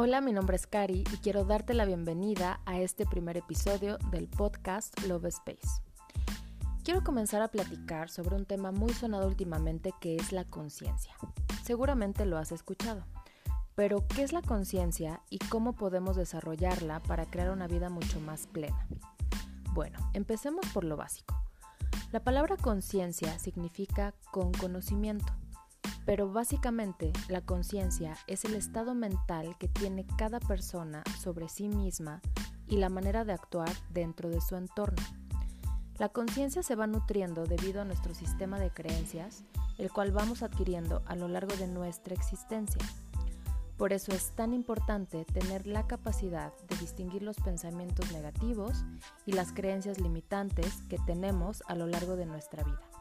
Hola, mi nombre es Cari y quiero darte la bienvenida a este primer episodio del podcast Love Space. Quiero comenzar a platicar sobre un tema muy sonado últimamente que es la conciencia. Seguramente lo has escuchado. Pero, ¿qué es la conciencia y cómo podemos desarrollarla para crear una vida mucho más plena? Bueno, empecemos por lo básico. La palabra conciencia significa con conocimiento pero básicamente la conciencia es el estado mental que tiene cada persona sobre sí misma y la manera de actuar dentro de su entorno. La conciencia se va nutriendo debido a nuestro sistema de creencias, el cual vamos adquiriendo a lo largo de nuestra existencia. Por eso es tan importante tener la capacidad de distinguir los pensamientos negativos y las creencias limitantes que tenemos a lo largo de nuestra vida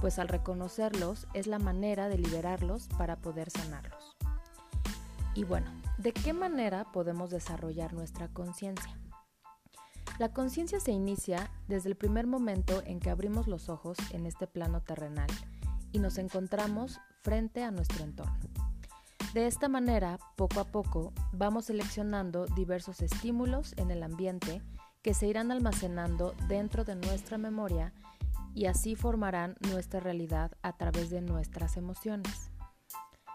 pues al reconocerlos es la manera de liberarlos para poder sanarlos. Y bueno, ¿de qué manera podemos desarrollar nuestra conciencia? La conciencia se inicia desde el primer momento en que abrimos los ojos en este plano terrenal y nos encontramos frente a nuestro entorno. De esta manera, poco a poco, vamos seleccionando diversos estímulos en el ambiente que se irán almacenando dentro de nuestra memoria y así formarán nuestra realidad a través de nuestras emociones.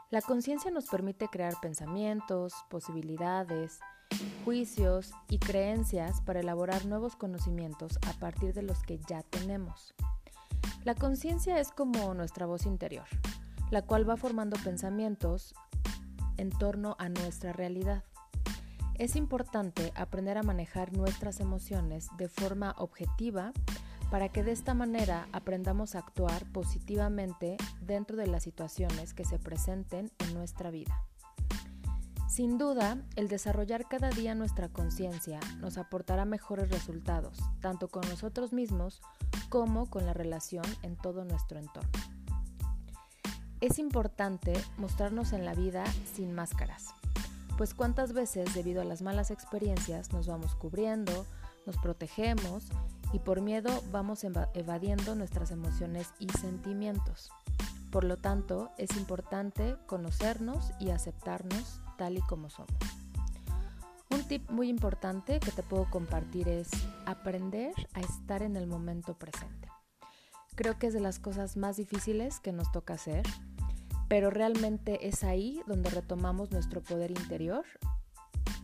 La conciencia nos permite crear pensamientos, posibilidades, juicios y creencias para elaborar nuevos conocimientos a partir de los que ya tenemos. La conciencia es como nuestra voz interior, la cual va formando pensamientos en torno a nuestra realidad. Es importante aprender a manejar nuestras emociones de forma objetiva para que de esta manera aprendamos a actuar positivamente dentro de las situaciones que se presenten en nuestra vida. Sin duda, el desarrollar cada día nuestra conciencia nos aportará mejores resultados, tanto con nosotros mismos como con la relación en todo nuestro entorno. Es importante mostrarnos en la vida sin máscaras, pues cuántas veces debido a las malas experiencias nos vamos cubriendo, nos protegemos y por miedo vamos evadiendo nuestras emociones y sentimientos. Por lo tanto, es importante conocernos y aceptarnos tal y como somos. Un tip muy importante que te puedo compartir es aprender a estar en el momento presente. Creo que es de las cosas más difíciles que nos toca hacer, pero realmente es ahí donde retomamos nuestro poder interior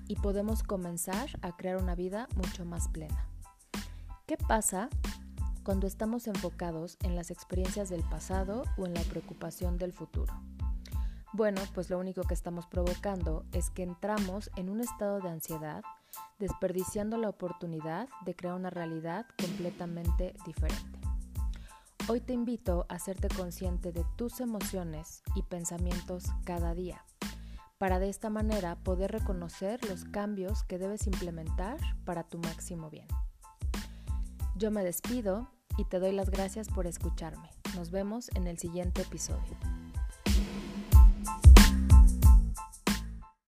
y podemos comenzar a crear una vida mucho más plena. ¿Qué pasa cuando estamos enfocados en las experiencias del pasado o en la preocupación del futuro? Bueno, pues lo único que estamos provocando es que entramos en un estado de ansiedad, desperdiciando la oportunidad de crear una realidad completamente diferente. Hoy te invito a hacerte consciente de tus emociones y pensamientos cada día, para de esta manera poder reconocer los cambios que debes implementar para tu máximo bien. Yo me despido y te doy las gracias por escucharme. Nos vemos en el siguiente episodio.